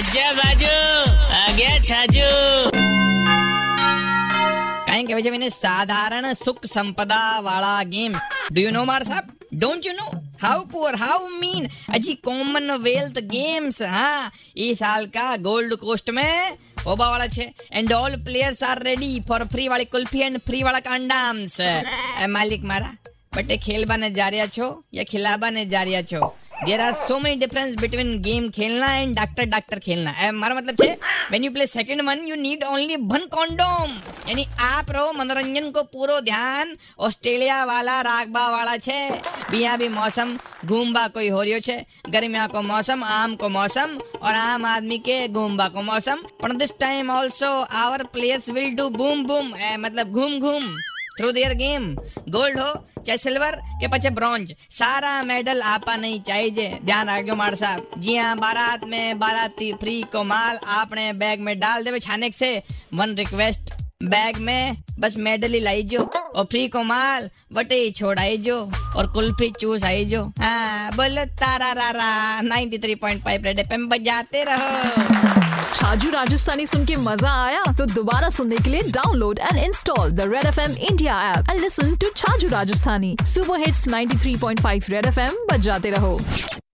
વાજા બાજુ આગ્યા છાજુ. કાઈ કહેવાય છે મને સાધારણ સુખ સંપદા વાળા ગેમ. ડુ યુ નો માર સાહેબ? Don't you know how poor how mean અજી કોમનવેલ્થ ગેમ્સ હા. એ સાલ કા ગોલ્ડ કોસ્ટ મે ઓબા વાળા છે. And all players are ready for free વાળી કુલ્ફી એન્ડ ફ્રી વાળા કાંડામ્સ માલિક મારા બટે ખેલબાને જાર્યા છો યા ખિલાબાને જાર્યા છો? There are so many difference between game खेलना एंड डॉक्टर डॉक्टर खेलना ए, मारा मतलब છે when you play second one you need only one condom. यानी आप रहो मनोरंजन को पूरो ध्यान ऑस्ट्रेलिया वाला रागबा वाला छे बिया भी मौसम घूमबा कोई हो रियो छे गर्मिया को मौसम आम को मौसम और आम आदमी के घूमबा को मौसम पर this time also our players will do boom boom मतलब घूम घूम थ्रू देयर गेम गोल्ड हो चाहे सिल्वर के पचे ब्रॉन्ज सारा मेडल आपा नहीं चाहिए ध्यान रखो मार साहब जी हाँ बारात में बाराती फ्री को माल आपने बैग में डाल देवे छाने से वन रिक्वेस्ट बैग में बस मेडल ही लाई जो और फ्री को माल वटे छोड़ाई जो और कुल्फी चूस आई जो हाँ बोलो तारा रा रा 93.5 रेड एफएम बजाते रहो छाजू राजस्थानी सुन के मज़ा आया तो दोबारा सुनने के लिए download and install the red F M India app and listen to Chhaju Rajasthani. Super hits 93.5 red F M बजाते रहो।